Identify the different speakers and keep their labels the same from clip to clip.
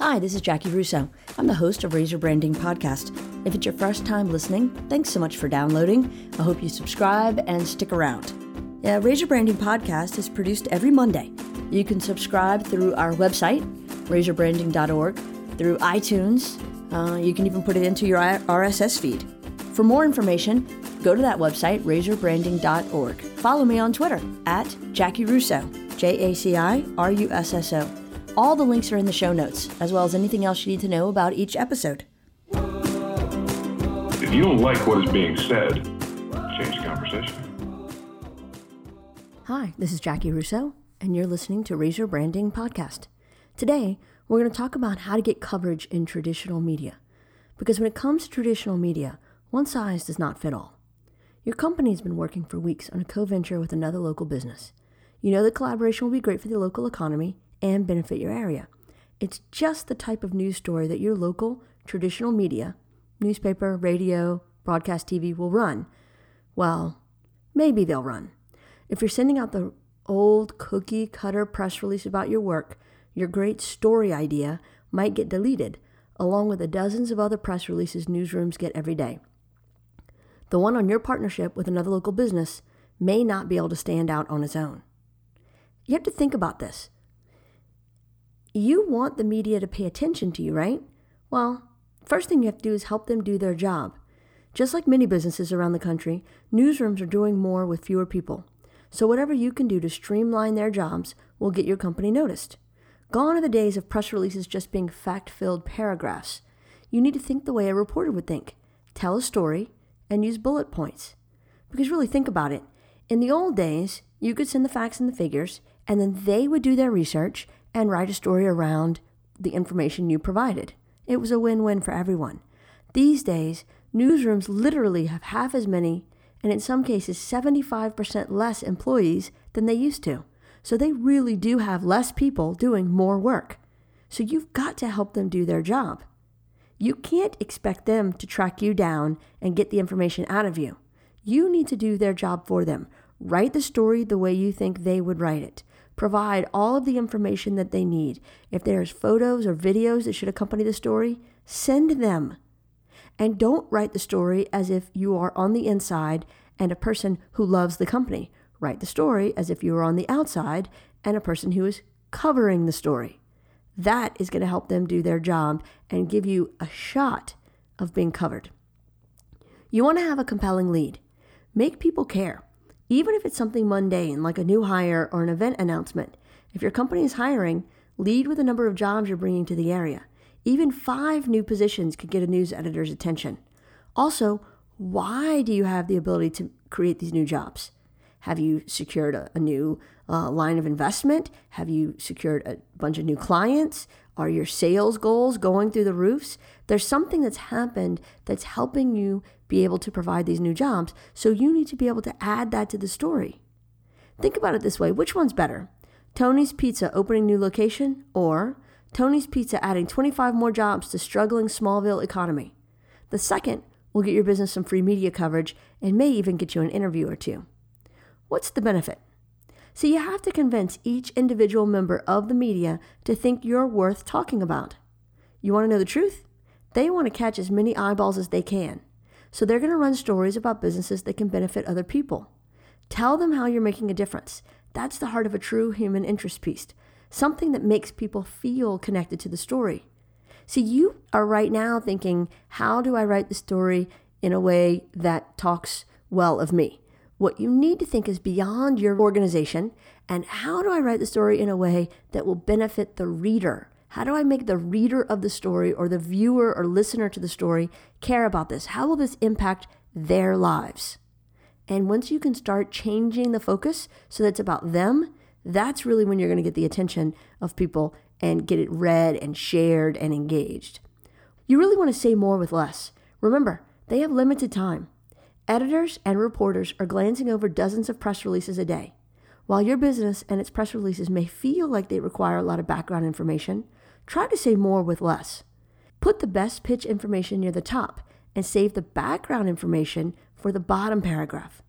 Speaker 1: Hi, this is Jaci Russo. I'm the host of Razor Branding Podcast. If it's your first time listening, thanks so much for downloading. I hope you subscribe and stick around. Yeah, Razor Branding Podcast is produced every Monday. You can subscribe through our website, razorbranding.org, through iTunes. Uh, you can even put it into your RSS feed. For more information, go to that website, razorbranding.org. Follow me on Twitter at Jaci Russo, J A C I R U S S O. All the links are in the show notes, as well as anything else you need to know about each episode.
Speaker 2: If you don't like what is being said, change the conversation.
Speaker 1: Hi, this is Jaci Russo, and you're listening to Razor Branding Podcast. Today, we're going to talk about how to get coverage in traditional media. Because when it comes to traditional media, one size does not fit all. Your company has been working for weeks on a co venture with another local business. You know the collaboration will be great for the local economy and benefit your area. It's just the type of news story that your local traditional media, newspaper, radio, broadcast TV, will run. Well, maybe they'll run. If you're sending out the old cookie cutter press release about your work, your great story idea might get deleted, along with the dozens of other press releases newsrooms get every day. The one on your partnership with another local business may not be able to stand out on its own. You have to think about this you want the media to pay attention to you, right? Well, first thing you have to do is help them do their job. Just like many businesses around the country, newsrooms are doing more with fewer people. So, whatever you can do to streamline their jobs will get your company noticed. Gone are the days of press releases just being fact filled paragraphs. You need to think the way a reporter would think tell a story and use bullet points. Because really, think about it. In the old days, you could send the facts and the figures, and then they would do their research and write a story around the information you provided. It was a win win for everyone. These days, newsrooms literally have half as many, and in some cases, 75% less employees than they used to. So they really do have less people doing more work. So you've got to help them do their job. You can't expect them to track you down and get the information out of you. You need to do their job for them. Write the story the way you think they would write it. Provide all of the information that they need. If there's photos or videos that should accompany the story, send them. And don't write the story as if you are on the inside and a person who loves the company. Write the story as if you are on the outside and a person who is covering the story. That is going to help them do their job and give you a shot of being covered. You want to have a compelling lead. Make people care. Even if it's something mundane like a new hire or an event announcement, if your company is hiring, lead with the number of jobs you're bringing to the area. Even five new positions could get a news editor's attention. Also, why do you have the ability to create these new jobs? Have you secured a, a new uh, line of investment? Have you secured a bunch of new clients? Are your sales goals going through the roofs? There's something that's happened that's helping you be able to provide these new jobs. So you need to be able to add that to the story. Think about it this way which one's better? Tony's Pizza opening new location or Tony's Pizza adding 25 more jobs to struggling Smallville economy? The second will get your business some free media coverage and may even get you an interview or two. What's the benefit? So you have to convince each individual member of the media to think you're worth talking about. You want to know the truth? They want to catch as many eyeballs as they can. So they're going to run stories about businesses that can benefit other people. Tell them how you're making a difference. That's the heart of a true human interest piece, something that makes people feel connected to the story. See, you are right now thinking, how do I write the story in a way that talks well of me? What you need to think is beyond your organization and how do I write the story in a way that will benefit the reader? How do I make the reader of the story or the viewer or listener to the story care about this? How will this impact their lives? And once you can start changing the focus so that it's about them, that's really when you're going to get the attention of people and get it read and shared and engaged. You really want to say more with less. Remember, they have limited time. Editors and reporters are glancing over dozens of press releases a day. While your business and its press releases may feel like they require a lot of background information, try to say more with less. Put the best pitch information near the top and save the background information for the bottom paragraph.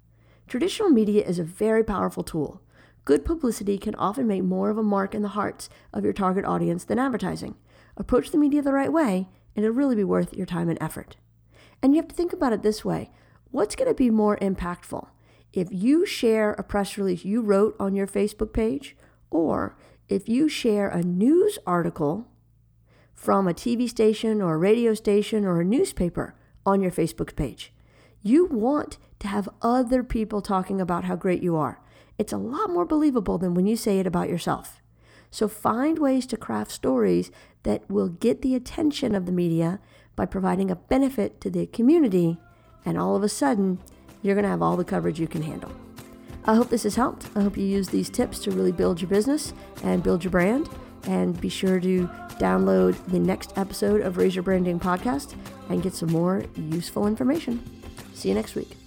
Speaker 1: Traditional media is a very powerful tool. Good publicity can often make more of a mark in the hearts of your target audience than advertising. Approach the media the right way, and it'll really be worth your time and effort. And you have to think about it this way what's going to be more impactful? If you share a press release you wrote on your Facebook page, or if you share a news article from a TV station or a radio station or a newspaper on your Facebook page. You want to have other people talking about how great you are. It's a lot more believable than when you say it about yourself. So find ways to craft stories that will get the attention of the media by providing a benefit to the community, and all of a sudden, you're going to have all the coverage you can handle. I hope this has helped. I hope you use these tips to really build your business and build your brand. And be sure to download the next episode of Your Branding Podcast and get some more useful information. See you next week.